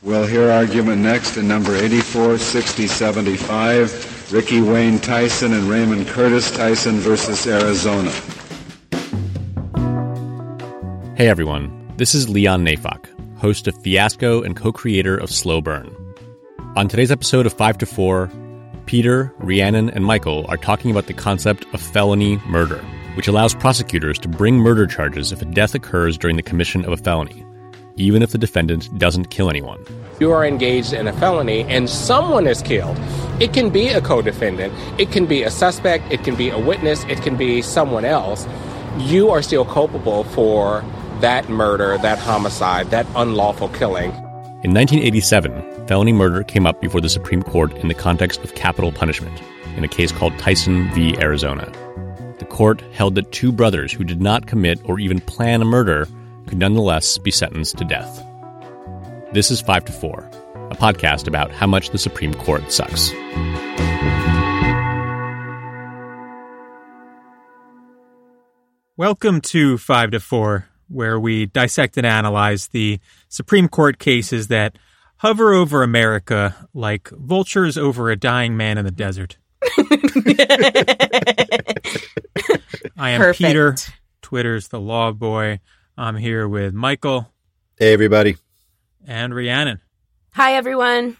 We'll hear argument next in number 846075, Ricky Wayne Tison and Raymond Curtis Tison versus Arizona. Hey everyone, this is Leon Neyfakh, host of Fiasco and co-creator of Slow Burn. On today's episode of 5 to 4, Peter, Rhiannon, and Michael are talking about the concept of felony murder, which allows prosecutors to bring murder charges if a death occurs during the commission of a felony even if the defendant doesn't kill anyone. You are engaged in a felony and someone is killed. It can be a co defendant, it can be a suspect, it can be a witness, it can be someone else. You are still culpable for that murder, that homicide, that unlawful killing. In 1987, felony murder came up before the Supreme Court in the context of capital punishment in a case called Tison v. Arizona. The court held that two brothers who did not commit or even plan a murder could nonetheless be sentenced to death. This is 5 to 4, a podcast about how much the Supreme Court sucks. Welcome to 5 to 4, where we dissect and analyze the Supreme Court cases that hover over America like vultures over a dying man in the desert. I am Perfect. Peter. Twitter's the law boy. I'm here with Michael Hey, everybody. and Rhiannon. Hi, everyone.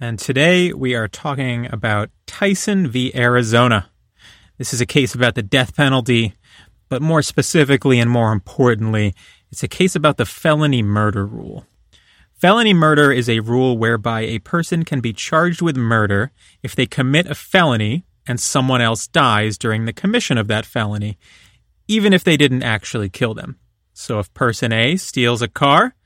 And today we are talking about Tison v. Arizona. This is a case about the death penalty, but more specifically and more importantly, it's a case about the felony murder rule. Felony murder is a rule whereby a person can be charged with murder if they commit a felony and someone else dies during the commission of that felony, even if they didn't actually kill them. So if person A steals a car,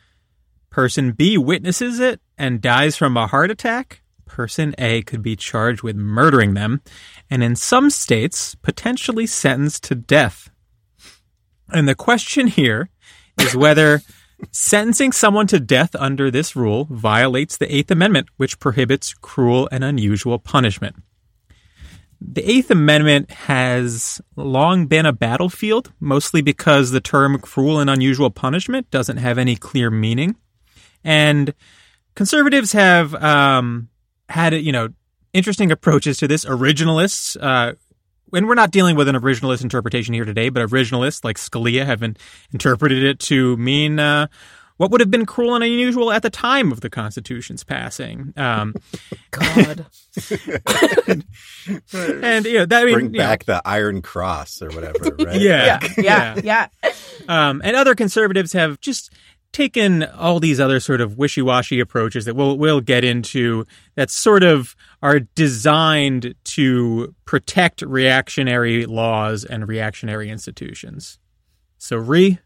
person B witnesses it and dies from a heart attack, person A could be charged with murdering them and in some states potentially sentenced to death. And the question here is whether sentencing someone to death under this rule violates the Eighth Amendment, which prohibits cruel and unusual punishment. The Eighth Amendment has long been a battlefield, mostly because the term cruel and unusual punishment doesn't have any clear meaning. And conservatives have um, had, you know, interesting approaches to this. Originalists, uh, and we're not dealing with an originalist interpretation here today, but originalists like Scalia have interpreted it to mean uh, what would have been cruel and unusual at the time of the Constitution's passing. Um, God. and you know that I mean, Bring you know, back the Iron Cross or whatever, right? yeah, yeah, yeah, yeah. Um, and other conservatives have just taken all these other sort of wishy-washy approaches that we'll we'll get into that sort of are designed to protect reactionary laws and reactionary institutions. So, Ree, you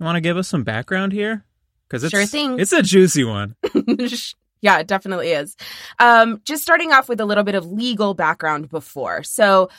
want to give us some background here? Because it's Sure thing. it's a juicy one. yeah, it definitely is. Um, just starting off with a little bit of legal background before. So,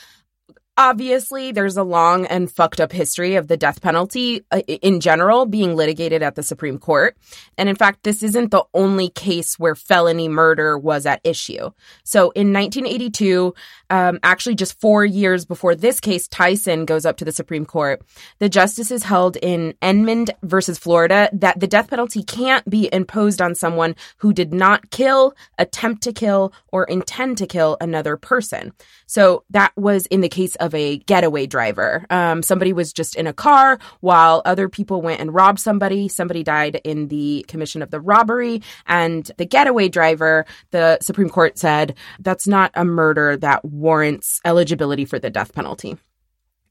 obviously, there's a long and fucked up history of the death penalty uh, in general being litigated at the Supreme Court. And in fact, this isn't the only case where felony murder was at issue. So, in 1982, um, actually just four years before this case, Tison goes up to the Supreme Court. The justices held in Enmund versus Florida that the death penalty can't be imposed on someone who did not kill, attempt to kill, or intend to kill another person. So that was in the case of a getaway driver. Um, somebody was just in a car while other people went and robbed somebody. Somebody died in the commission of the robbery, and the getaway driver, the Supreme Court said, that's not a murder that warrants eligibility for the death penalty.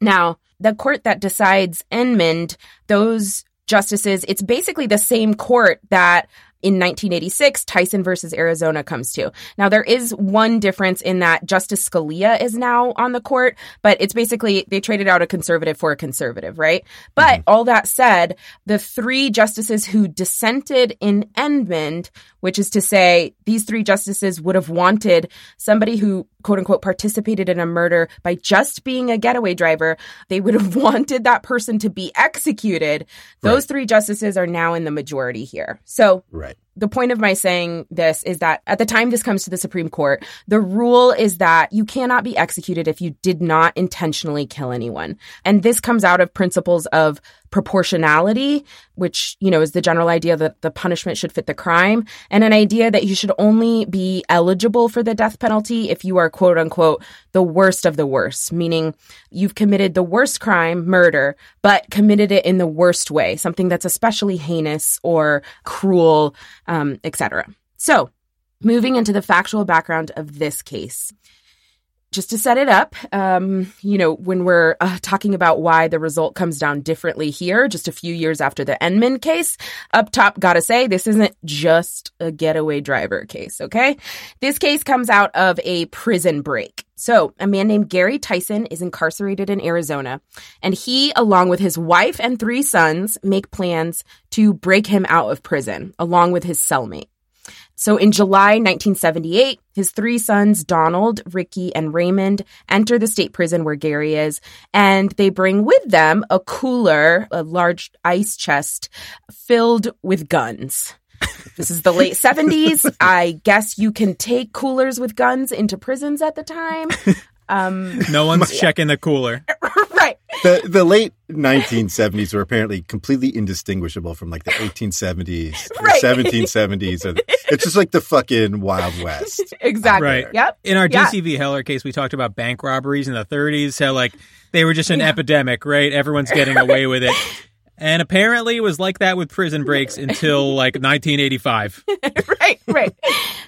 Now, the court that decides Enmund, those justices, it's basically the same court that in 1986 Tison versus Arizona comes to. Now there is one difference in that Justice Scalia is now on the court, but it's basically they traded out a conservative for a conservative, right? But mm-hmm. all that said, the three justices who dissented in Enmund, which is to say these three justices would have wanted somebody who quote unquote participated in a murder by just being a getaway driver, they would have wanted that person to be executed. Those Right. three justices are now in the majority here. So Right. the point of my saying this is that at the time this comes to the Supreme Court, the rule is that you cannot be executed if you did not intentionally kill anyone. And this comes out of principles of proportionality, which, you know, is the general idea that the punishment should fit the crime, and an idea that you should only be eligible for the death penalty if you are quote unquote the worst of the worst, meaning you've committed the worst crime, murder, but committed it in the worst way, something that's especially heinous or cruel, um, etc. So, moving into the factual background of this case just to set it up, um, you know, when we're uh, talking about why the result comes down differently here, just a few years after the Enmund case, up top, gotta say, this isn't just a getaway driver case, okay? This case comes out of a prison break. So, a man named Gary Tison is incarcerated in Arizona, and he, along with his wife and three sons, make plans to break him out of prison, along with his cellmate. So in July 1978, his three sons, Donald, Ricky, and Raymond, enter the state prison where Gary is, and they bring with them a cooler, a large ice chest filled with guns. This is the late 70s. I guess you can take coolers with guns into prisons at the time. Um, no one's checking the cooler. right. The the late 1970s were apparently completely indistinguishable from like the 1870s or Right. 1770s. Or it's just like the fucking Wild West. Exactly. Right. Yep. In our Yeah. D.C. v. Heller case, we talked about bank robberies in the 30s, how like they were just an epidemic, right? Everyone's getting away with it. And apparently it was like that with prison breaks until like 1985. right, right.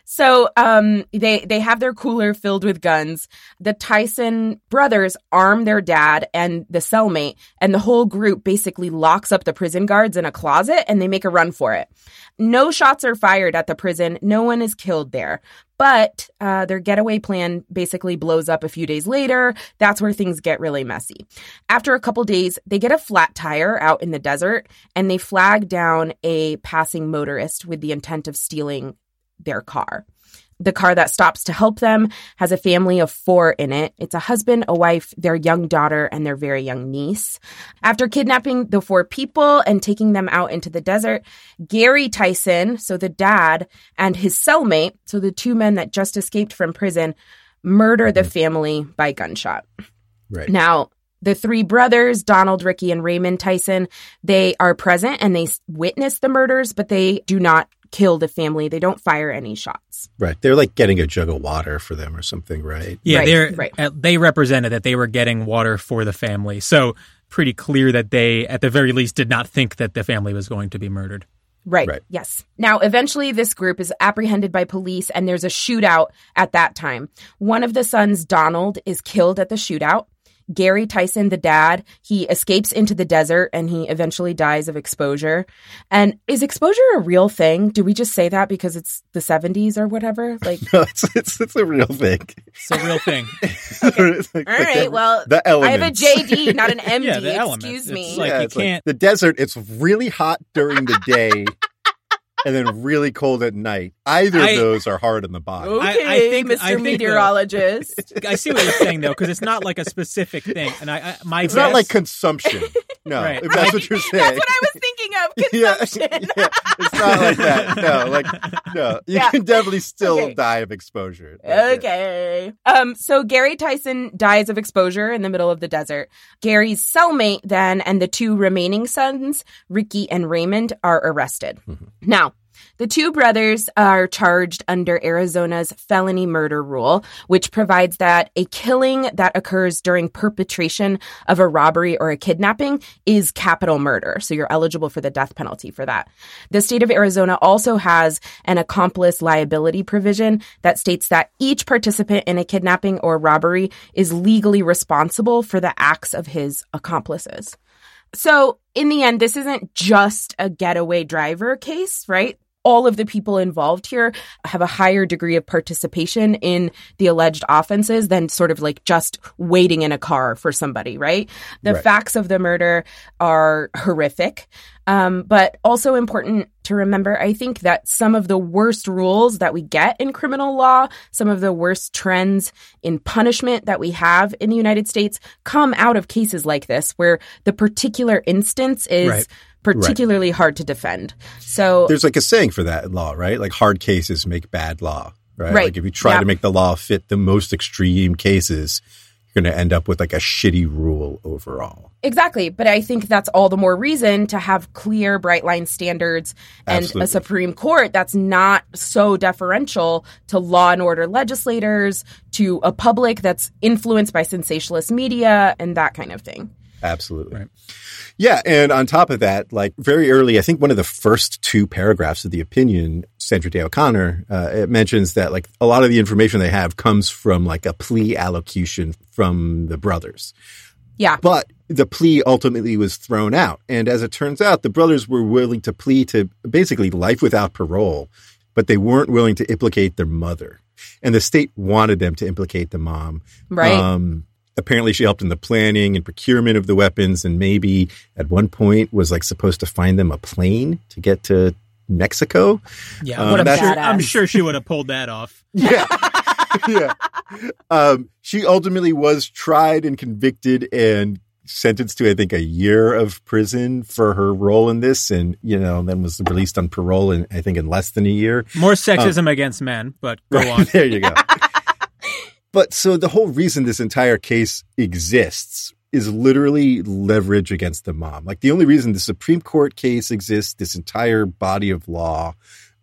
So um, they they have their cooler filled with guns. The Tison brothers arm their dad and the cellmate, and the whole group basically locks up the prison guards in a closet, and they make a run for it. No shots are fired at the prison. No one is killed there. But uh, their getaway plan basically blows up a few days later. That's where things get really messy. After a couple days, they get a flat tire out in the desert and they flag down a passing motorist with the intent of stealing their car. The car that stops to help them has a family of four in it. It's a husband, a wife, their young daughter, and their very young niece. After kidnapping the four people and taking them out into the desert, Gary Tison, so the dad, and his cellmate, so the two men that just escaped from prison, murder the mm-hmm. family by gunshot. Right. Now, the three brothers, Donald, Ricky, and Raymond Tison, they are present and they witness the murders, but they do not kill the family. They don't fire any shots. Right. They're like getting a jug of water for them or something, right? Yeah, Right, they're right. uh, they represented that they were getting water for the family. So pretty clear that they at the very least did not think that the family was going to be murdered. Right. Right. Yes. Now, eventually, this group is apprehended by police, and there's a shootout at that time. One of the sons, Donald, is killed at the shootout. Gary Tison, the dad, he escapes into the desert and he eventually dies of exposure. And is exposure a real thing? Do we just say that because it's the 70s or whatever? Like, No, it's, it's it's a real thing. It's a real thing. It's like all the- right, well, the I have a. JD, not an MD. Yeah, the elements. Excuse It's me. like- you it's can't- the desert. It's really hot during the day, and then really cold at night. Either I- of those are hard on the body. Okay, I think- Mr. I think, uh, Meteorologist. I see what you're saying though, because it's not like a specific thing. And I, I my It's guess, not like consumption. No, Right. if that's what you're saying. That's what I was thinking of. yeah, Consumption. yeah, it's not like that. No, like no, you Yeah. can definitely still Okay. die of exposure. Like, yeah. Okay. Um, so Gary Tison dies of exposure in the middle of the desert. Gary's cellmate then and the two remaining sons, Ricky and Raymond, are arrested. Now, the two brothers are charged under Arizona's felony murder rule, which provides that a killing that occurs during perpetration of a robbery or a kidnapping is capital murder. So you're eligible for the death penalty for that. The state of Arizona also has an accomplice liability provision that states that each participant in a kidnapping or robbery is legally responsible for the acts of his accomplices. So, in the end, this isn't just a getaway driver case, right? All of the people involved here have a higher degree of participation in the alleged offenses than sort of like just waiting in a car for somebody, right? The Right. facts of the murder are horrific, um, but also important to remember. I think that some of the worst rules that we get in criminal law, some of the worst trends in punishment that we have in the United States come out of cases like this, where the particular instance is Right. Particularly hard to defend. So There's like a saying for that in law, right? Like hard cases make bad law, right? Right. Like if you try Yeah. to make the law fit the most extreme cases, you're going to end up with like a shitty rule overall. Exactly. But I think that's all the more reason to have clear, bright line standards and Absolutely. a Supreme Court that's not so deferential to law and order legislators, to a public that's influenced by sensationalist media, and that kind of thing. Absolutely. Yeah. And on top of that, like very early, I think one of the first two paragraphs of the opinion, Sandra Day O'Connor, uh, it mentions that like a lot of the information they have comes from like a plea allocution from the brothers. Yeah. But the plea ultimately was thrown out. And as it turns out, the brothers were willing to plead to basically life without parole, but they weren't willing to implicate their mother. And the state wanted them to implicate the mom. Right. Um, apparently she helped in the planning and procurement of the weapons and maybe at one point was like supposed to find them a plane to get to Mexico. Yeah, Um, what I'm sure, I'm sure she would have pulled that off. Yeah. yeah. Um, she ultimately was tried and convicted and sentenced to, I think, a year of prison for her role in this. And, you know, then was released on parole in, I think, in less than a year. More sexism against men, but go Right, on. there you go. But so the whole reason this entire case exists is literally leverage against the mom. Like the only reason the Supreme Court case exists, this entire body of law,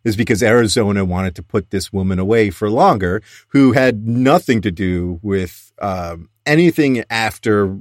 is because Arizona wanted to put this woman away for longer, who had nothing to do with um, anything after,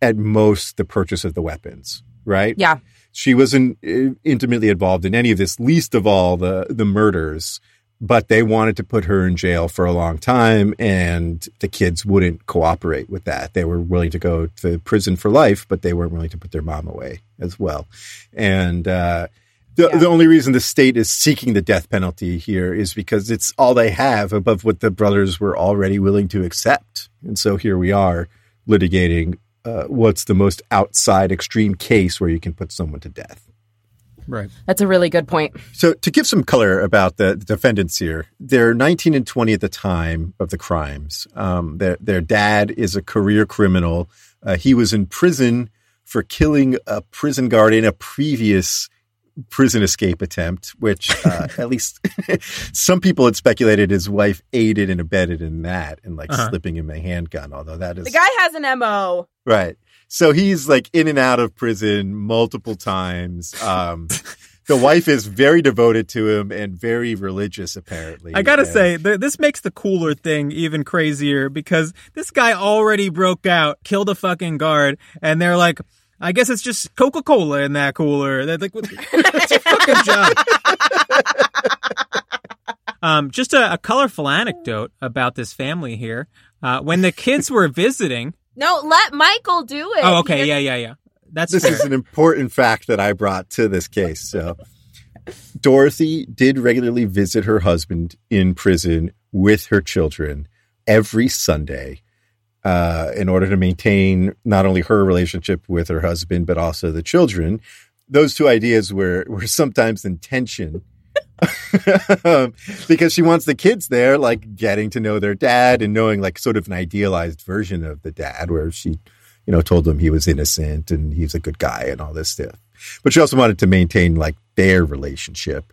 at most, the purchase of the weapons. Right? Yeah. she wasn't uh, intimately involved in any of this, least of all the the murders. But they wanted to put her in jail for a long time, and the kids wouldn't cooperate with that. They were willing to go to prison for life, but they weren't willing to put their mom away as well. And uh, the Yeah. the only reason the state is seeking the death penalty here is because it's all they have above what the brothers were already willing to accept. And so here we are litigating uh, what's the most outside extreme case where you can put someone to death. Right. That's a really good point. So, to give some color about the, the defendants here, they're 19 and 20 at the time of the crimes. Um, their, their dad is a career criminal. Uh, he was in prison for killing a prison guard in a previous prison escape attempt, which uh, at least some people had speculated his wife aided and abetted in that and like Uh-huh. slipping him a handgun, although that is The guy has an MO. Right. So he's like in and out of prison multiple times. Um, the wife is very devoted to him and very religious, apparently. I gotta And- say, th- this makes the cooler thing even crazier because this guy already broke out, killed a fucking guard, and they're like, I guess it's just Coca Cola in that cooler. They're like, what- what's your fucking job? um, just a, a colorful anecdote about this family here. Uh, when the kids were visiting, No, let Michael do it. oh, okay, He- yeah, yeah, yeah. That's this fair. is an important fact that I brought to this case. So, Dorothy did regularly visit her husband in prison with her children every Sunday uh, in order to maintain not only her relationship with her husband, but also the children. Those two ideas were, were sometimes in tension. Because she wants the kids there, like getting to know their dad and knowing like sort of an idealized version of the dad, where she, you know, told them he was innocent and he's a good guy and all this stuff. But she also wanted to maintain like their relationship,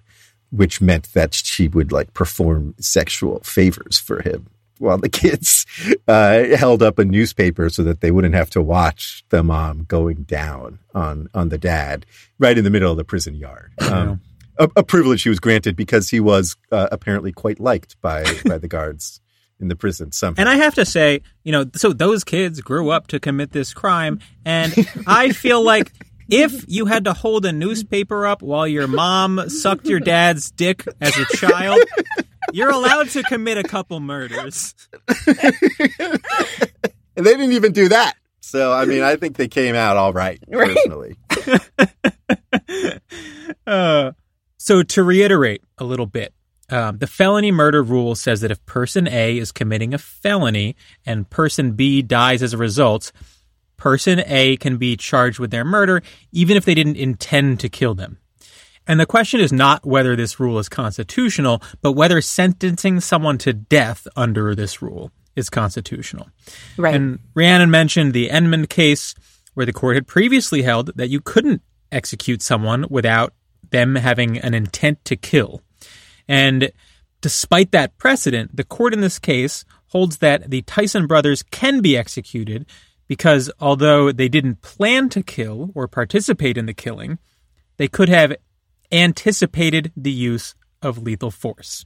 which meant that she would like perform sexual favors for him while the kids uh, held up a newspaper so that they wouldn't have to watch the mom going down on on the dad right in the middle of the prison yard. Um, a, a privilege he was granted because he was uh, apparently quite liked by by the guards in the prison. Somehow. And I have to say, you know, so those kids grew up to commit this crime, and I feel like if you had to hold a newspaper up while your mom sucked your dad's dick as a child, you're allowed to commit a couple murders. and they didn't even do that. So I mean, I think they came out all right, Right. personally. Uh, so to reiterate a little bit, um, the felony murder rule says that if person A is committing a felony and person B dies as a result, person A can be charged with their murder even if they didn't intend to kill them. And the question is not whether this rule is constitutional, but whether sentencing someone to death under this rule is constitutional. Right. And Rhiannon mentioned the Enmund case, where the court had previously held that you couldn't execute someone without them having an intent to kill. And despite that precedent, the court in this case holds that the Tison brothers can be executed because although they didn't plan to kill or participate in the killing, they could have anticipated the use of lethal force.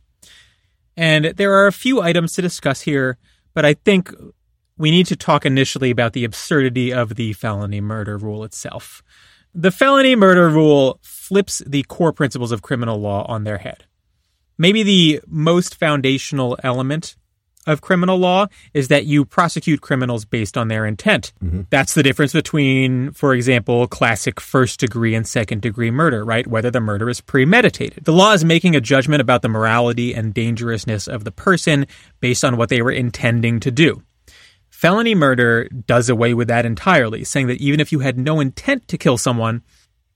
And there are a few items to discuss here, but I think we need to talk initially about the absurdity of the felony murder rule itself. The felony murder rule flips the core principles of criminal law on their head. Maybe the most foundational element of criminal law is that you prosecute criminals based on their intent. Mm-hmm. That's the difference between, for example, classic first degree and second degree murder, right? Whether the murder is premeditated. The law is making a judgment about the morality and dangerousness of the person based on what they were intending to do. Felony murder does away with that entirely, saying that even if you had no intent to kill someone,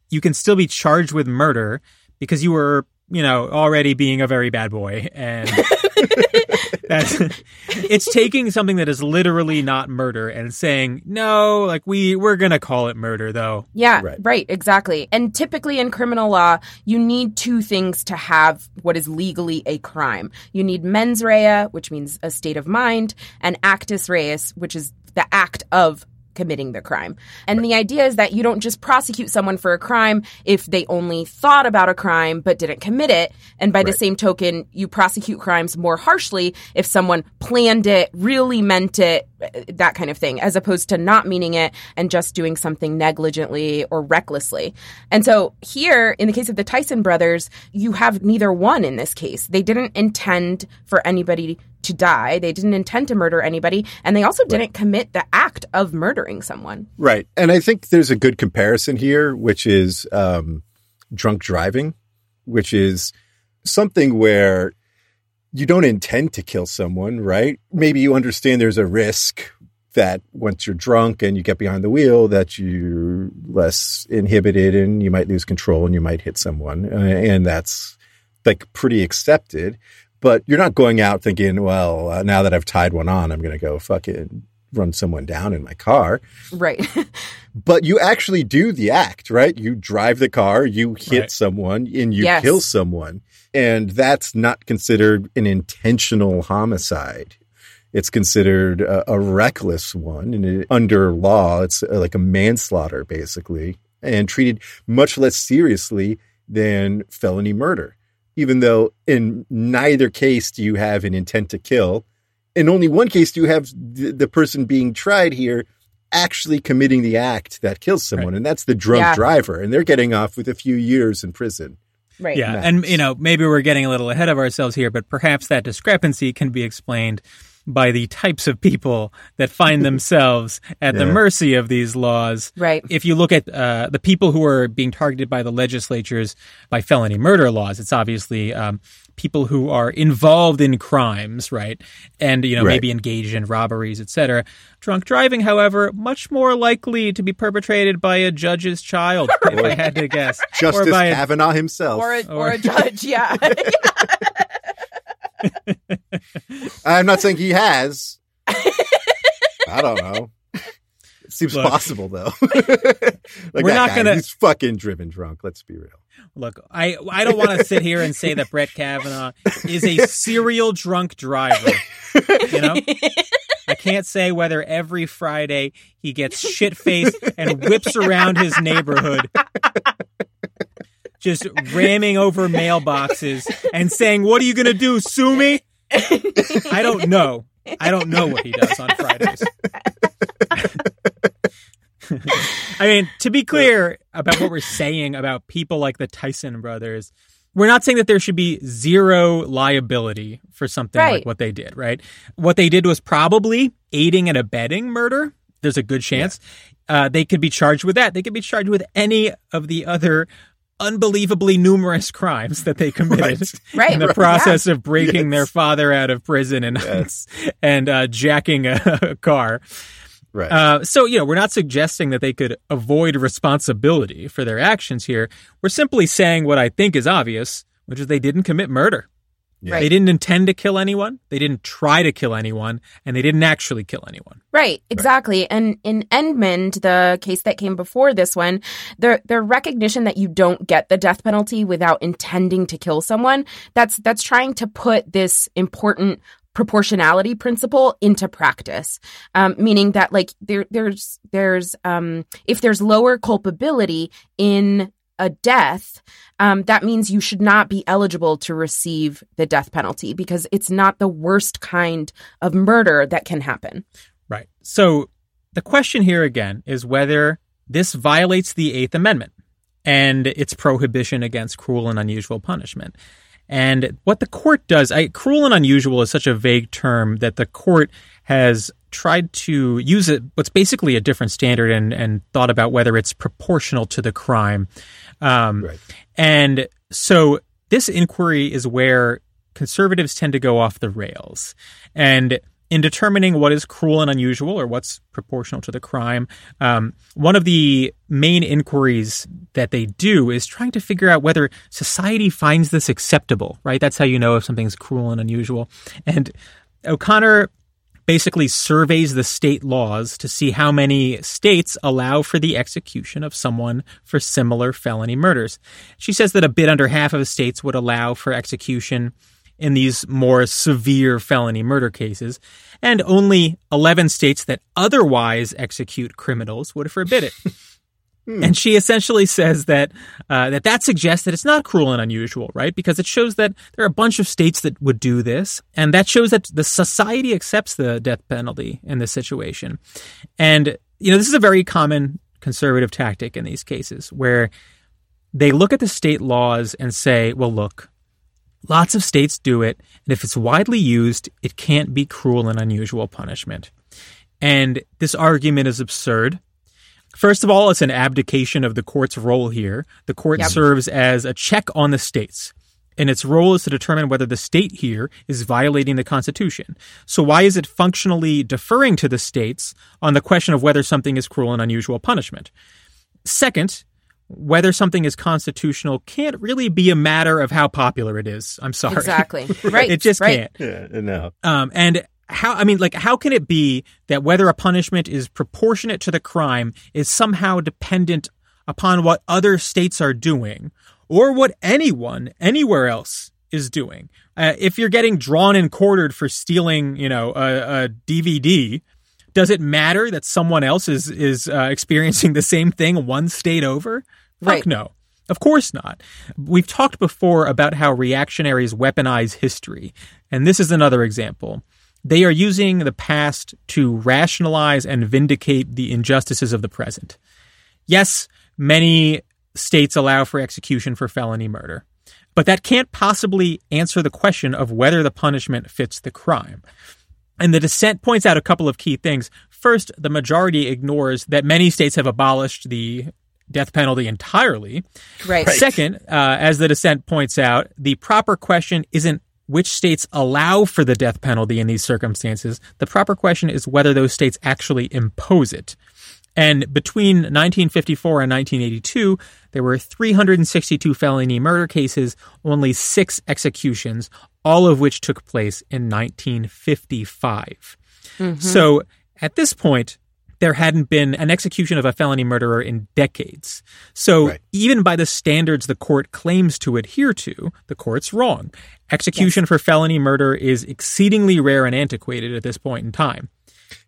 you can still be charged with murder because you were you know, already being a very bad boy. And that's, it's taking something that is literally not murder and saying, no, like we, we're going to call it murder though. Yeah, right. right, exactly. And typically in criminal law, you need two things to have what is legally a crime. You need mens rea, which means a state of mind, and actus reus, which is the act of committing the crime. And the idea is that you don't just prosecute someone for a crime if they only thought about a crime but didn't commit it. And by right. the same token, you prosecute crimes more harshly if someone planned it, really meant it, that kind of thing, as opposed to not meaning it and just doing something negligently or recklessly. And so here, in the case of the Tison brothers, you have neither one in this case. They didn't intend for anybody to die. They didn't intend to murder anybody, and they also didn't right. commit the act of murdering someone. Right. And I think there's a good comparison here, which is um, drunk driving, which is something where you don't intend to kill someone, right? Maybe you understand there's a risk that once you're drunk and you get behind the wheel that you're less inhibited and you might lose control and you might hit someone and that's like pretty accepted but you're not going out thinking, well, uh, now that I've tied one on, I'm going to go fucking run someone down in my car. Right. but you actually do the act, right? You drive the car, you hit right. someone, and you yes. kill someone. And that's not considered an intentional homicide. It's considered a, a reckless one. And it, under law, it's uh, like a manslaughter, basically, and treated much less seriously than felony murder even though in neither case do you have an intent to kill. In only one case do you have the, the person being tried here actually committing the act that kills someone, right. and that's the drunk yeah. driver, and they're getting off with a few years in prison. Right. Yeah. Max. And, you know, maybe we're getting a little ahead of ourselves here, but perhaps that discrepancy can be explained by the types of people that find themselves at yeah. the mercy of these laws. Right. If you look at uh, the people who are being targeted by the legislatures by felony murder laws, it's obviously um, people who are involved in crimes, right? And, you know, right. maybe engaged in robberies, etc. Drunk driving, however, much more likely to be perpetrated by a judge's child, if I had to guess. Justice or by Kavanaugh himself. Or a, or, or a judge, yeah. I'm not saying he has. I don't know. It seems Look, possible though. like we're not guy, gonna. He's fucking driven drunk. Let's be real. Look, I I don't want to sit here and say that Brett Kavanaugh is a serial drunk driver. You know, I can't say whether every Friday he gets shit faced and whips around his neighborhood just ramming over mailboxes and saying, "What are you going to do? Sue me?" I don't know. I don't know what he does on Fridays. I mean, to be clear about what we're saying about people like the Tison brothers, we're not saying that there should be zero liability for something right. like what they did, right? What they did was probably aiding and abetting murder. There's a good chance. Yeah. Uh, they could be charged with that. They could be charged with any of the other unbelievably numerous crimes that they committed right. in the right. process yeah. of breaking yes. their father out of prison and yes. and uh, jacking a, a, car. Right. Uh, so you know, we're not suggesting that they could avoid responsibility for their actions here. We're simply saying what I think is obvious, which is they didn't commit murder. Yeah. They didn't intend to kill anyone, they didn't try to kill anyone, and they didn't actually kill anyone. Right, exactly. And in Enmund, the case that came before this one, the the recognition that you don't get the death penalty without intending to kill someone, that's that's trying to put this important proportionality principle into practice um, meaning that like there there's there's um, if there's lower culpability in a death um, that means you should not be eligible to receive the death penalty because it's not the worst kind of murder that can happen Right. So the question here again is whether this violates the Eighth Amendment and its prohibition against cruel and unusual punishment. And what the court does, I, cruel and unusual is such a vague term that the court has tried to use it, what's basically a different standard, and, and thought about whether it's proportional to the crime. Um, Right. And so this inquiry is where conservatives tend to go off the rails. And in determining what is cruel and unusual or what's proportional to the crime, um, one of the main inquiries that they do is trying to figure out whether society finds this acceptable, right? That's how you know if something's cruel and unusual. And O'Connor basically surveys the state laws to see how many states allow for the execution of someone for similar felony murders. She says that a bit under half of the states would allow for execution in these more severe felony murder cases, and only 11 states that otherwise execute criminals would forbid it. And she essentially says that uh, that that suggests that it's not cruel and unusual, right? Because it shows that there are a bunch of states that would do this, and that shows that the society accepts the death penalty in this situation. And you know, this is a very common conservative tactic in these cases, where they look at the state laws and say, "Well, look, lots of states do it, and if it's widely used, it can't be cruel and unusual punishment." And this argument is absurd. First of all, it's an abdication of the court's role here. The court Yep. serves as a check on the states, and its role is to determine whether the state here is violating the Constitution. So, why is it functionally deferring to the states on the question of whether something is cruel and unusual punishment? Second, whether something is constitutional can't really be a matter of how popular it is. I'm sorry. exactly right it just right. can't. Yeah, no. Um, and how, I mean, like, how can it be that whether a punishment is proportionate to the crime is somehow dependent upon what other states are doing or what anyone anywhere else is doing? Uh, if you're getting drawn and quartered for stealing, you know, a, a DVD, does it matter that someone else is is uh, experiencing the same thing one state over? Fuck Right. no. Of course not. We've talked before about how reactionaries weaponize history, and this is another example. They are using the past to rationalize and vindicate the injustices of the present. Yes, many states allow for execution for felony murder, but that can't possibly answer the question of whether the punishment fits the crime. And the dissent points out a couple of key things. First, the majority ignores that many states have abolished the death penalty entirely. right Second, uh, as the dissent points out, the proper question isn't which states allow for the death penalty in these circumstances. The proper question is whether those states actually impose it. And between 1954 and 1982, there were 362 felony murder cases, only six executions, all of which took place in 1955. Mm-hmm. So at this point, there hadn't been an execution of a felony murderer in decades. So Right. even by the standards the court claims to adhere to, the court's wrong. Execution for felony murder is exceedingly rare and antiquated at this point in time.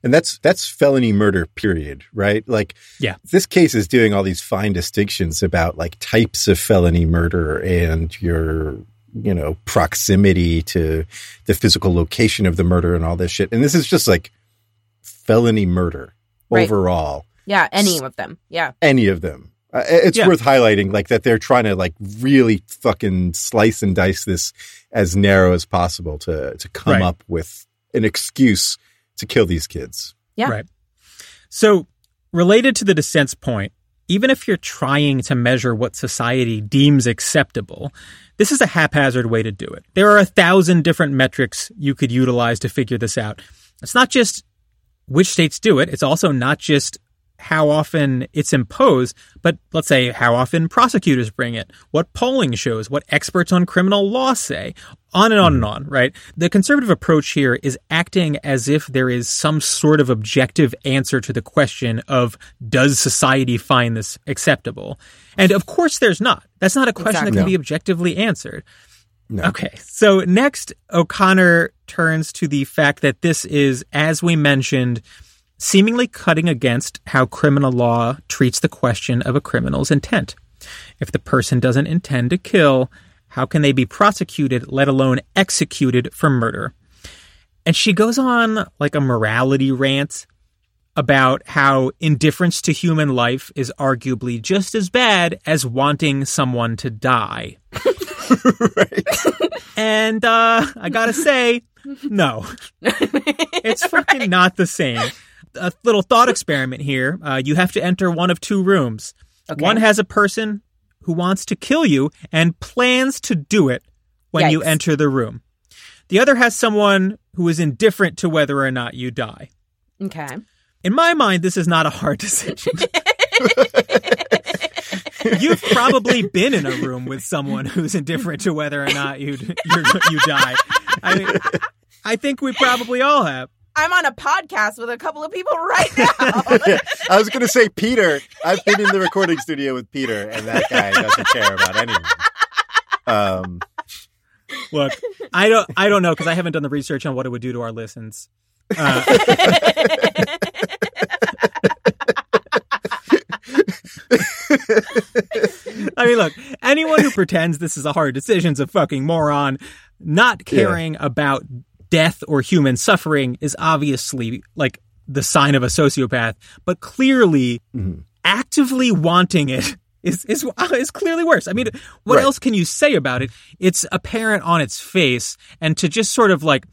And that's that's felony murder, period, right? Like Yeah. this case is doing all these fine distinctions about like types of felony murder and your you know proximity to the physical location of the murder and all this shit. And this is just like felony murder Right. overall. yeah any of them yeah Any of them. Uh, it's Yeah. worth highlighting like that they're trying to like really fucking slice and dice this as narrow as possible to to come Right. up with an excuse to kill these kids. Yeah. Right. So, related to the dissent's point, even if you're trying to measure what society deems acceptable, this is a haphazard way to do it. There are a thousand different metrics you could utilize to figure this out. It's not just which states do it, it's also not just how often it's imposed, but let's say how often prosecutors bring it, what polling shows, what experts on criminal law say. on and on and mm-hmm. on, right? The conservative approach here is acting as if there is some sort of objective answer to the question of does society find this acceptable? And of course there's not. That's not a question that Exactly. can be objectively answered. No. Okay. So next, O'Connor turns to the fact that this is, as we mentioned, seemingly cutting against how criminal law treats the question of a criminal's intent. If the person doesn't intend to kill, how can they be prosecuted, let alone executed for murder? And she goes on like a morality rant about how indifference to human life is arguably just as bad as wanting someone to die. And uh, I gotta say, no, it's fucking not the same. A little thought experiment here. Uh, you have to enter one of two rooms. One has a person who wants to kill you and plans to do it when you enter the room. The other has someone who is indifferent to whether or not you die. Okay. In my mind, this is not a hard decision. You've probably been in a room with someone who's indifferent to whether or not you you you die. I, I think we probably all have. I'm on a podcast with a couple of people right now. I was going to say Peter. I've been in the recording studio with Peter, and that guy doesn't care about anyone. Um, Look, I don't I don't know because I haven't done the research on what it would do to our listens. Uh, I mean, look, anyone who pretends this is a hard decision's a fucking moron. Not caring about death or human suffering is obviously like the sign of a sociopath, but clearly mm-hmm. actively wanting it is is uh, is clearly worse. I mean, what Right. else can you say about it? It's apparent on its face, and to just sort of like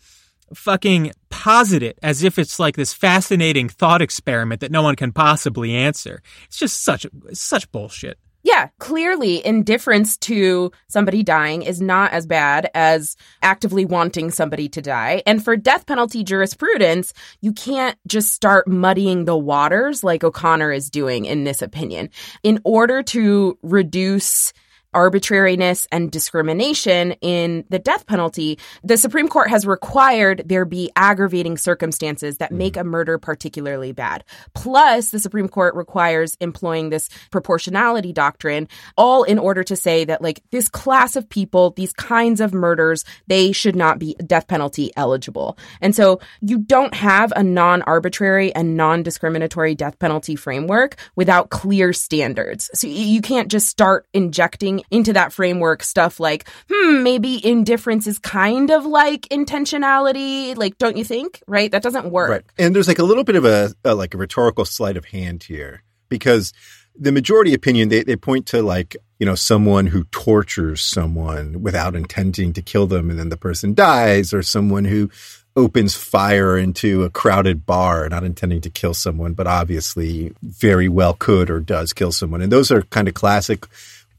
fucking posit it as if it's like this fascinating thought experiment that no one can possibly answer. It's just such such bullshit. yeah, clearly indifference to somebody dying is not as bad as actively wanting somebody to die. And for death penalty jurisprudence, you can't just start muddying the waters like O'Connor is doing in this opinion. In order to reduce arbitrariness and discrimination in the death penalty, the Supreme Court has required there be aggravating circumstances that mm. make a murder particularly bad. Plus, the Supreme Court requires employing this proportionality doctrine, all in order to say that, like, this class of people, these kinds of murders, they should not be death penalty eligible. And so you don't have a non arbitrary and non discriminatory death penalty framework without clear standards. So you can't just start injecting into that framework stuff like, hmm, maybe indifference is kind of like intentionality. Like, don't you think? Right? That doesn't work. Right. And there's like a little bit of a, a like a rhetorical sleight of hand here because the majority opinion they, they point to like, you know, someone who tortures someone without intending to kill them and then the person dies or someone who opens fire into a crowded bar not intending to kill someone but obviously very well could or does kill someone. And those are kind of classic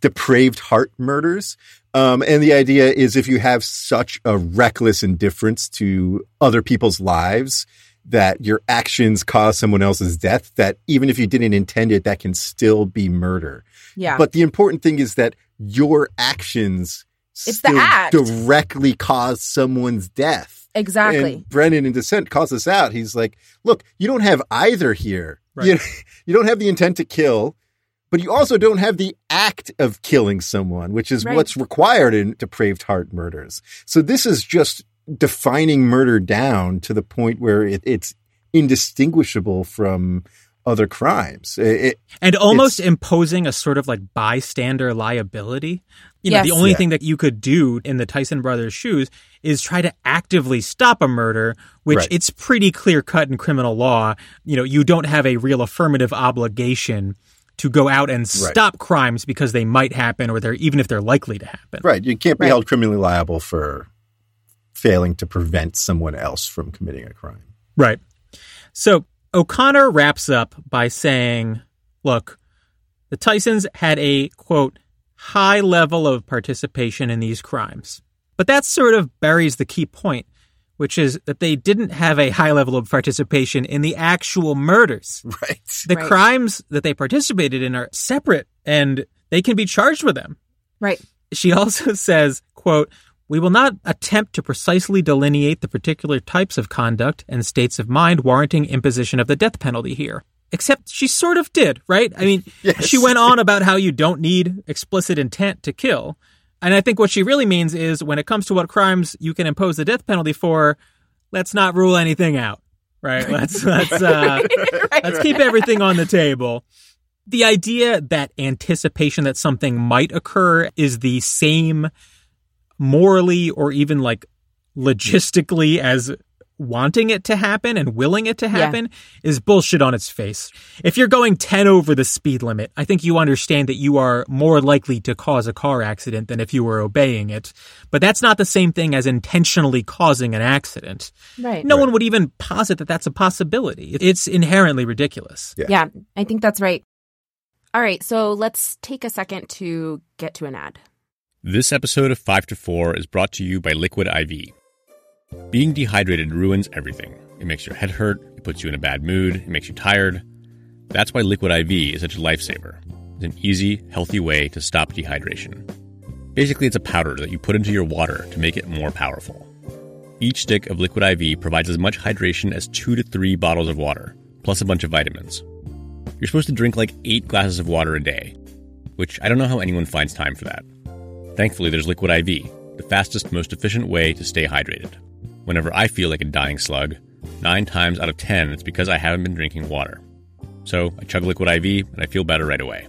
depraved heart murders. Um, and the idea is if you have such a reckless indifference to other people's lives that your actions cause someone else's death, that even if you didn't intend it, that can still be murder. Yeah. But the important thing is that your actions It's the act. directly cause someone's death. exactly. And Brennan in Dissent calls this out. He's like, look, you don't have either here. Right. You, you don't have the intent to kill, but you also don't have the act of killing someone, which is Right. what's required in depraved heart murders. So this is just defining murder down to the point where it, it's indistinguishable from other crimes. It- it- and almost imposing a sort of like bystander liability. You know, Yes. the only Yeah. thing that you could do in the Tison brothers' shoes is try to actively stop a murder, which Right. it's pretty clear cut in criminal law. You know, you don't have a real affirmative obligation to go out and stop crimes because they might happen or they're even if they're likely to happen. right. You can't be Right. held criminally liable for failing to prevent someone else from committing a crime. Right. So O'Connor wraps up by saying, look, the Tisons had a quote, high level of participation in these crimes. But that sort of buries the key point, which is that they didn't have a high level of participation in the actual murders. Right. The Right. crimes that they participated in are separate and they can be charged with them. right. She also says, quote, We will not attempt to precisely delineate the particular types of conduct and states of mind warranting imposition of the death penalty here. Except she sort of did, right? I mean, Yes. she went on about how you don't need explicit intent to kill. And I think what she really means is when it comes to what crimes you can impose the death penalty for, let's not rule anything out, right? Let's let's uh, let's keep everything on the table. The idea that anticipation that something might occur is the same morally or even like logistically as wanting it to happen and willing it to happen is bullshit on its face. If you're going 10 over the speed limit, I think you understand that you are more likely to cause a car accident than if you were obeying it. But that's not the same thing as intentionally causing an accident. Right. No one would even posit that that's a possibility. It's inherently ridiculous. Yeah. Yeah, I think that's right. All right, so let's take a second to get to an ad. This episode of 5 to 4 is brought to you by Liquid IV. Being dehydrated ruins everything. It makes your head hurt, it puts you in a bad mood, it makes you tired. That's why Liquid IV is such a lifesaver. It's an easy, healthy way to stop dehydration. Basically, it's a powder that you put into your water to make it more powerful. Each stick of Liquid IV provides as much hydration as two to three bottles of water, plus a bunch of vitamins. You're supposed to drink like eight glasses of water a day, which I don't know how anyone finds time for that. Thankfully, there's Liquid IV, the fastest, most efficient way to stay hydrated. Whenever I feel like a dying slug, nine times out of ten, it's because I haven't been drinking water. So I chug Liquid IV and I feel better right away.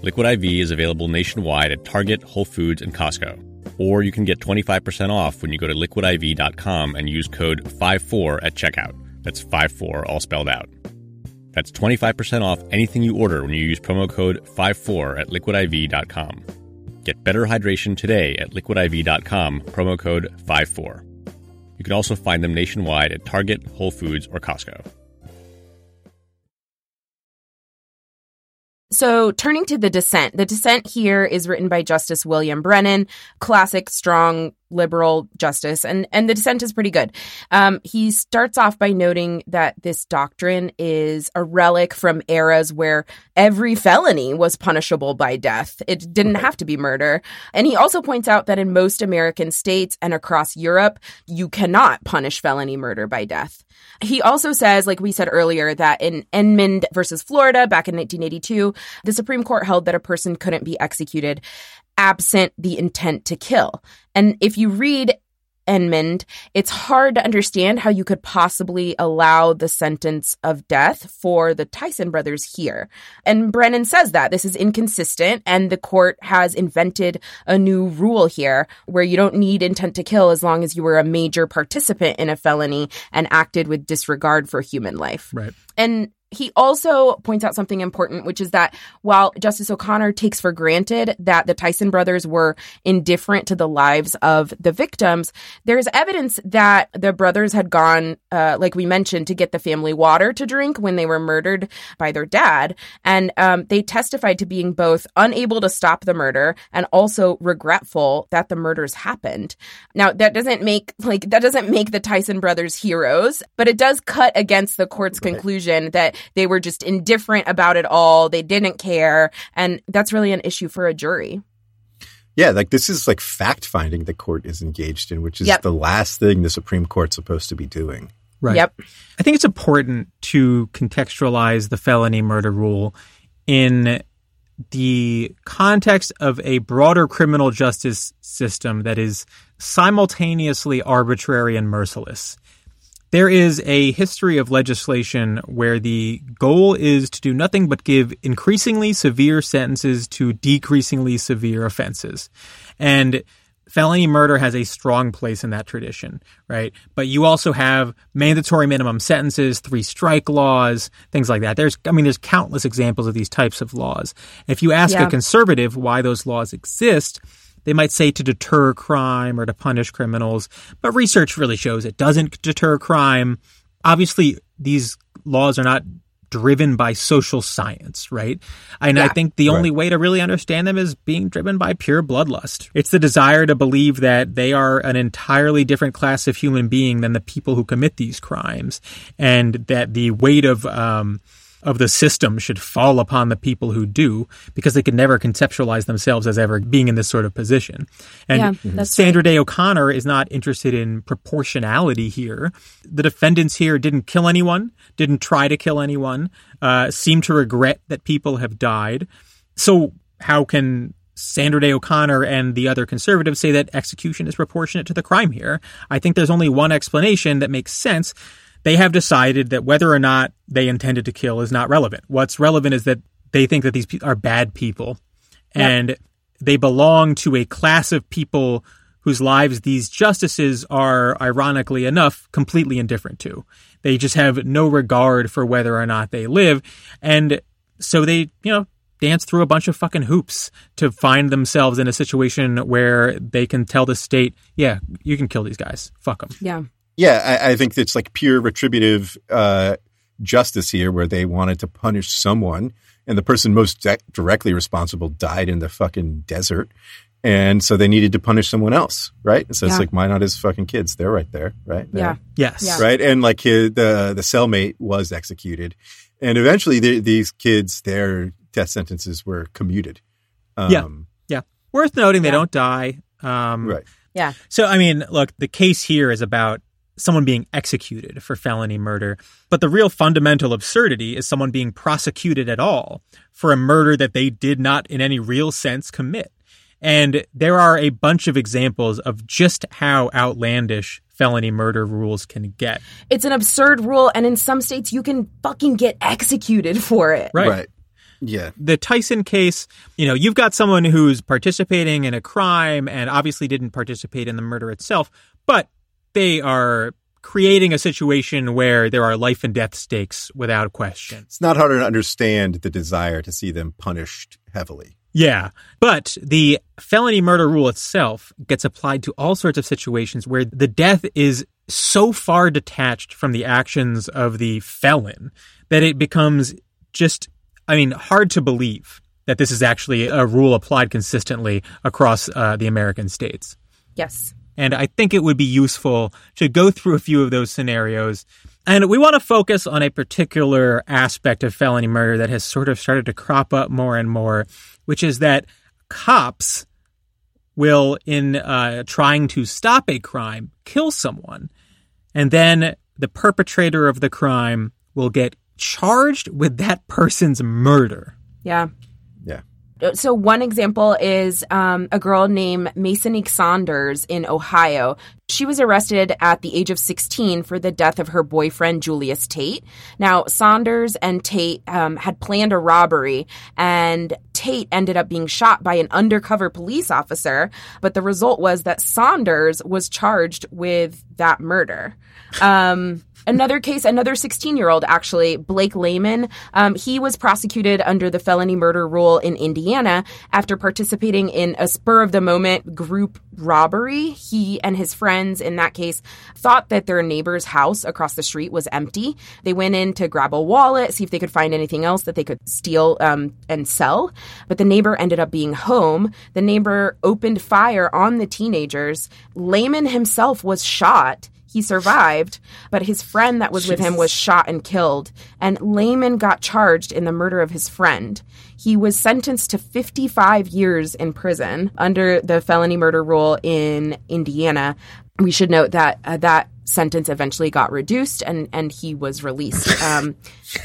Liquid IV is available nationwide at Target, Whole Foods, and Costco. Or you can get 25% off when you go to liquidiv.com and use code 54 at checkout. That's 54 all spelled out. That's 25% off anything you order when you use promo code 54 at liquidiv.com. Get better hydration today at liquidiv.com, promo code 54. You can also find them nationwide at Target, Whole Foods, or Costco. So, turning to the dissent, the dissent here is written by Justice William Brennan, classic, strong, liberal justice, and and the dissent is pretty good. Um, he starts off by noting that this doctrine is a relic from eras where every felony was punishable by death. It didn't have to be murder, and he also points out that in most American states and across Europe, you cannot punish felony murder by death. He also says, like we said earlier, that in Enmund versus Florida back in 1982, the Supreme Court held that a person couldn't be executed absent the intent to kill. And if you read Enmund, it's hard to understand how you could possibly allow the sentence of death for the Tison brothers here. And Brennan says that this is inconsistent, and the court has invented a new rule here where you don't need intent to kill as long as you were a major participant in a felony and acted with disregard for human life. Right. And he also points out something important, which is that while Justice O'Connor takes for granted that the Tison brothers were indifferent to the lives of the victims, there's evidence that the brothers had gone, uh, like we mentioned, to get the family water to drink when they were murdered by their dad. And um, they testified to being both unable to stop the murder and also regretful that the murders happened. Now, that doesn't make, like, that doesn't make the Tison brothers heroes, but it does cut against the court's conclusion that they were just indifferent about it all. They didn't care. And that's really an issue for a jury. Yeah, like this is like fact finding the court is engaged in, which is Yep. the last thing the Supreme Court's supposed to be doing. Right. Yep. I think it's important to contextualize the felony murder rule in the context of a broader criminal justice system that is simultaneously arbitrary and merciless. There is a history of legislation where the goal is to do nothing but give increasingly severe sentences to decreasingly severe offenses. And felony murder has a strong place in that tradition, right? But you also have mandatory minimum sentences, three strike laws, things like that. There's, I mean, there's countless examples of these types of laws. If you ask Yeah. a conservative why those laws exist, they might say to deter crime or to punish criminals, but research really shows it doesn't deter crime. Obviously, these laws are not driven by social science, right? And I think the only way to really understand them is being driven by pure bloodlust. It's the desire to believe that they are an entirely different class of human being than the people who commit these crimes, and that the weight of um, of the system should fall upon the people who do because they could never conceptualize themselves as ever being in this sort of position. And Yeah, Sandra Day O'Connor is not interested in proportionality here. The defendants here didn't kill anyone, didn't try to kill anyone, uh, seem to regret that people have died. So how can Sandra Day O'Connor and the other conservatives say that execution is proportionate to the crime here? I think there's only one explanation that makes sense. They have decided that whether or not they intended to kill is not relevant. What's relevant is that they think that these pe- are bad people and they belong to a class of people whose lives these justices are, ironically enough, completely indifferent to. They just have no regard for whether or not they live. And so they, you know, dance through a bunch of fucking hoops to find themselves in a situation where they can tell the state, yeah, you can kill these guys. Fuck them. Yeah. Yeah, I, I think it's like pure retributive uh, justice here, where they wanted to punish someone, and the person most di- directly responsible died in the fucking desert, and so they needed to punish someone else, right? So it's like, why not his fucking kids? They're right there, right? Yeah. Yes. Yeah. right? And like his, the the cellmate was executed, and eventually the, these kids, their death sentences were commuted. Um, Yeah. Yeah. Worth noting they Yeah. don't die. Um, right. Yeah. So, I mean, look, the case here is about someone being executed for felony murder, but the real fundamental absurdity is someone being prosecuted at all for a murder that they did not, in any real sense, commit. And there are a bunch of examples of just how outlandish felony murder rules can get. It's an absurd rule, and in some states, you can fucking get executed for it. Right. Yeah. the Tison case, you know, you've got someone who's participating in a crime and obviously didn't participate in the murder itself, but they are creating a situation where there are life and death stakes without question. It's not hard to understand the desire to see them punished heavily. Yeah. But the felony murder rule itself gets applied to all sorts of situations where the death is so far detached from the actions of the felon that it becomes just, I mean, hard to believe that this is actually a rule applied consistently across uh, the American states. Yes. And I think it would be useful to go through a few of those scenarios. And we want to focus on a particular aspect of felony murder that has sort of started to crop up more and more, which is that cops will, in uh, trying to stop a crime, kill someone. And then the perpetrator of the crime will get charged with that person's murder. Yeah. So one example is um, a girl named Masonique Saunders in Ohio. She was arrested at the age of 16 for the death of her boyfriend Julius Tate. Now Saunders and Tate um, had planned a robbery, and Tate ended up being shot by an undercover police officer. But the result was that Saunders was charged with that murder. Um, another case, another 16 year old, actually, Blake Layman, um, he was prosecuted under the felony murder rule in Indiana after participating in a spur of the moment group robbery. He and his friends in that case thought that their neighbor's house across the street was empty. They went in to grab a wallet, see if they could find anything else that they could steal um, and sell. But the neighbor ended up being home. The neighbor opened fire on the teenagers. Layman himself was shot. He survived, but his friend that was with him was shot and killed. And Layman got charged in the murder of his friend. He was sentenced to 55 years in prison under the felony murder rule in Indiana. We should note that uh, that sentence eventually got reduced and and he was released. Um,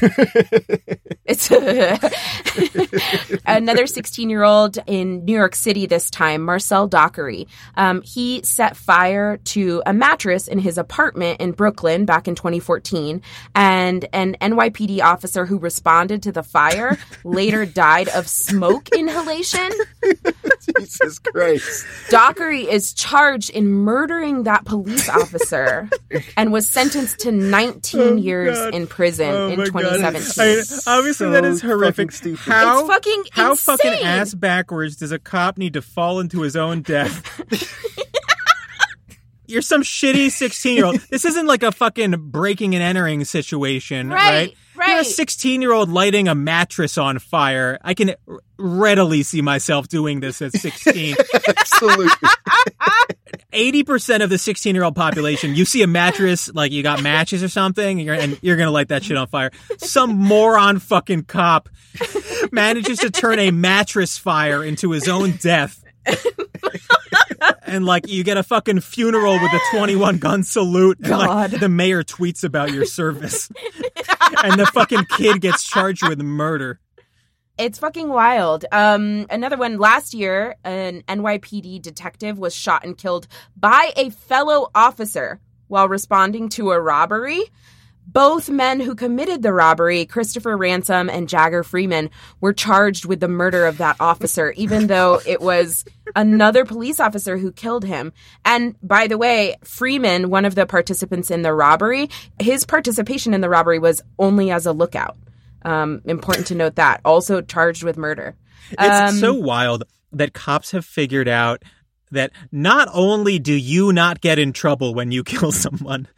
it's another 16 year old in New York City this time, Marcel Dockery. Um, he set fire to a mattress in his apartment in Brooklyn back in 2014, and an NYPD officer who responded to the fire later died of smoke inhalation. Jesus Christ. Dockery is charged in murdering that police officer and was sentenced to 19 years in prison oh, in 2017. I mean, obviously, that is horrific. fucking stupid. How, It's fucking how fucking ass backwards does a cop need to fall into his own death? You're some shitty 16 year old. This isn't like a fucking breaking and entering situation, right? Right, You're a 16 year old lighting a mattress on fire. I can r- readily see myself doing this at 16. Absolutely. eighty percent of the sixteen-year-old population, you see a mattress, like you got matches or something, and you're, and you're gonna light that shit on fire. Some moron fucking cop manages to turn a mattress fire into his own death. and like you get a fucking funeral with a 21 gun salute and God. like the mayor tweets about your service and the fucking kid gets charged with murder It's fucking wild. Um, another one last year, an NYPD detective was shot and killed by a fellow officer while responding to a robbery. Both men who committed the robbery, Christopher Ransom and Jagger Freeman, were charged with the murder of that officer, even though it was another police officer who killed him. And by the way, Freeman, one of the participants in the robbery, his participation in the robbery was only as a lookout. Um, important to note that. Also charged with murder. It's Um, so wild that cops have figured out that not only do you not get in trouble when you kill someone,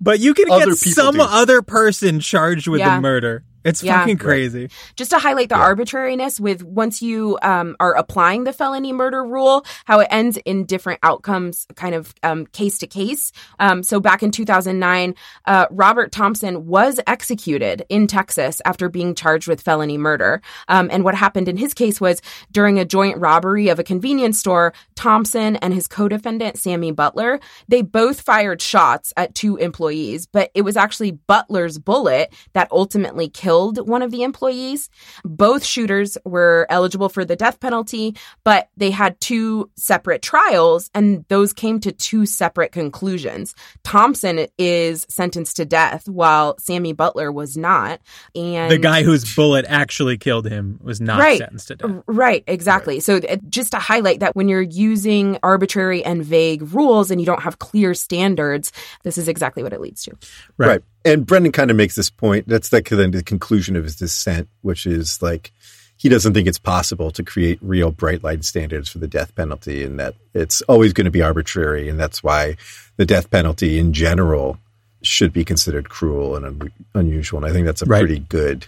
but you can Other get some do. other person charged with Yeah. the murder. It's Yeah. fucking crazy. just to highlight the arbitrariness with once you um, are applying the felony murder rule, how it ends in different outcomes, kind of um, case to case. Um, so back in 2009, uh, Robert Thompson was executed in Texas after being charged with felony murder. Um, and what happened in his case was during a joint robbery of a convenience store, Thompson and his co-defendant Sammy Butler, they both fired shots at two employees, but it was actually Butler's bullet that ultimately killed one of the employees. Both shooters were eligible for the death penalty, but they had two separate trials and those came to two separate conclusions. Thompson is sentenced to death while Sammy Butler was not. And The guy whose bullet actually killed him was not Right. sentenced to death. Right, exactly. So uh, just to highlight that when you're using arbitrary and vague rules and you don't have clear standards, this is exactly what it leads to. Right. Right. And Brennan kind of makes this point. That's like then the conclusion of his dissent, which is like he doesn't think it's possible to create real bright line standards for the death penalty and that it's always going to be arbitrary. And that's why the death penalty in general should be considered cruel and un- unusual. And I think that's a Right. pretty good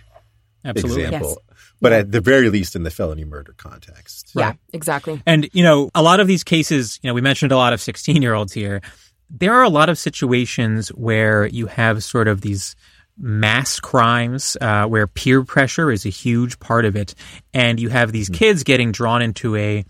Absolutely. example. But at the very least, in the felony murder context. Yeah, exactly. And, you know, a lot of these cases, you know, we mentioned a lot of 16 year olds here. There are a lot of situations where you have sort of these mass crimes uh, where peer pressure is a huge part of it. And you have these kids getting drawn into a,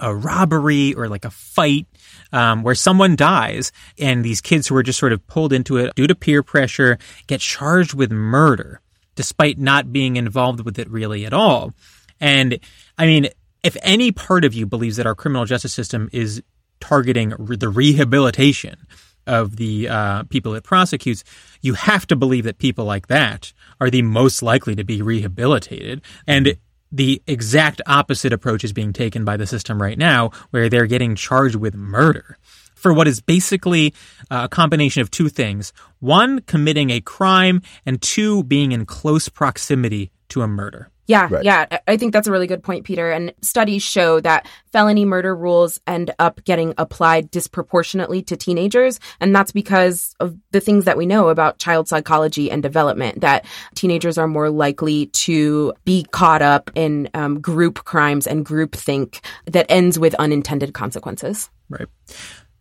a robbery or like a fight um, where someone dies. And these kids who are just sort of pulled into it due to peer pressure get charged with murder despite not being involved with it really at all. And I mean, if any part of you believes that our criminal justice system is targeting the rehabilitation of the uh, people it prosecutes, you have to believe that people like that are the most likely to be rehabilitated. And the exact opposite approach is being taken by the system right now, where they're getting charged with murder for what is basically uh, a combination of two things one, committing a crime, and two, being in close proximity to a murder. Yeah, Right. yeah. I- think that's a really good point, Peter. And studies show that felony murder rules end up getting applied disproportionately to teenagers. And that's because of the things that we know about child psychology and development, that teenagers are more likely to be caught up in um, group crimes and group think that ends with unintended consequences. Right.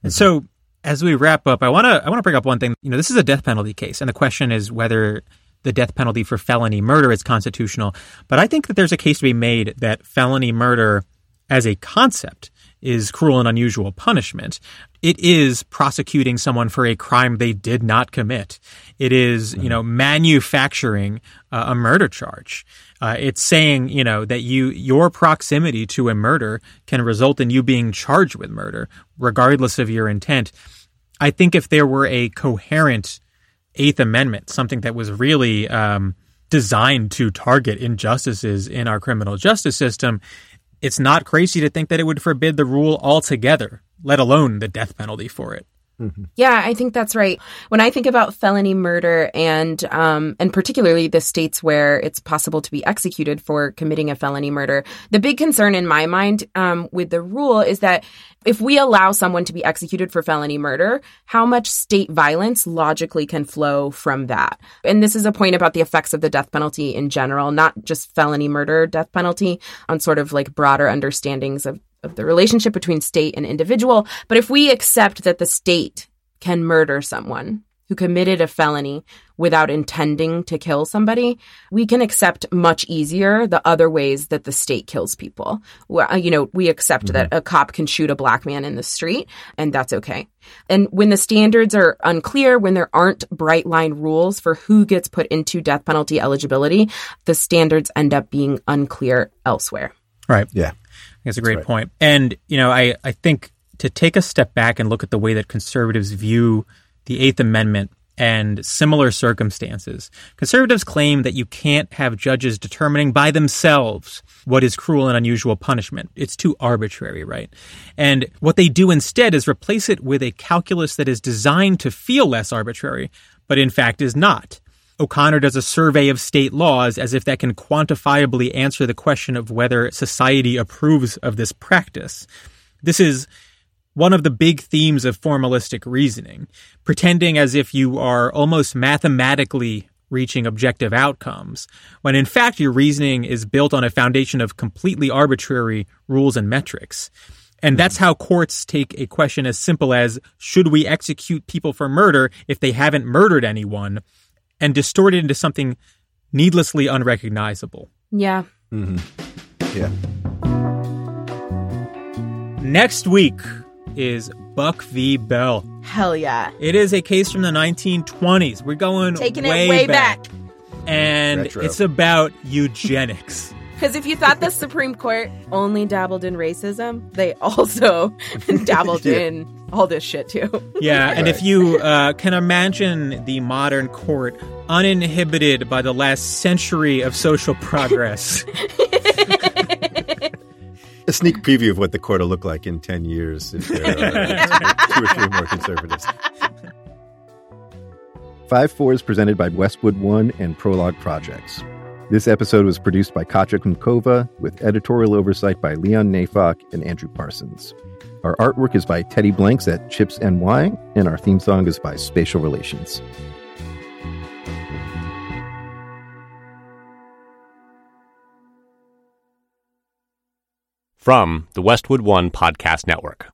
And so as we wrap up, I want to I want to bring up one thing. You know, this is a death penalty case, and the question is whether the death penalty for felony murder is constitutional. But I think that there's a case to be made that felony murder as a concept is cruel and unusual punishment. It is prosecuting someone for a crime they did not commit. It is, you know, manufacturing uh, a murder charge. Uh, it's saying, you know, that you your proximity to a murder can result in you being charged with murder, regardless of your intent. I think if there were a coherent Eighth Amendment, something that was really um, designed to target injustices in our criminal justice system, it's not crazy to think that it would forbid the rule altogether, let alone the death penalty for it. Yeah, I think that's right. When I think about felony murder and um, and particularly the states where it's possible to be executed for committing a felony murder, the big concern in my mind um, with the rule is that if we allow someone to be executed for felony murder, how much state violence logically can flow from that? And this is a point about the effects of the death penalty in general, not just felony murder death penalty, on sort of like broader understandings of of the relationship between state and individual. But if we accept that the state can murder someone who committed a felony without intending to kill somebody, we can accept much easier the other ways that the state kills people. Well, uh, you know, we accept mm-hmm. that a cop can shoot a black man in the street and that's okay. And when the standards are unclear, when there aren't bright line rules for who gets put into death penalty eligibility, the standards end up being unclear elsewhere. Right. Yeah. That's a great right. point. And, you know, I, I think to take a step back and look at the way that conservatives view the Eighth Amendment and similar circumstances. Conservatives claim that you can't have judges determining by themselves what is cruel and unusual punishment. It's too arbitrary, right? And what they do instead is replace it with a calculus that is designed to feel less arbitrary, but in fact is not. O'Connor does a survey of state laws as if that can quantifiably answer the question of whether society approves of this practice. This is one of the big themes of formalistic reasoning, pretending as if you are almost mathematically reaching objective outcomes, when in fact your reasoning is built on a foundation of completely arbitrary rules and metrics. And that's how courts take a question as simple as should we execute people for murder if they haven't murdered anyone and distort it into something needlessly unrecognizable. Yeah. Mm-hmm. Yeah. Next week, is Buck v. Bell. Hell yeah. It is a case from the 1920s. We're going Taking way it way back. back. And Retro. it's about eugenics. Because if you thought the Supreme Court only dabbled in racism, they also dabbled yeah. in all this shit too. Yeah, and right. if you uh, can imagine the modern court uninhibited by the last century of social progress. a sneak preview of what the court will look like in 10 years if there are two or three more conservatives. 5 4 is presented by Westwood One and Prologue Projects. This episode was produced by Katja Kumkova with editorial oversight by Leon Neyfakh and Andrew Parsons. Our artwork is by Teddy Blanks at Chips NY, and our theme song is by Spatial Relations. from the Westwood One Podcast Network.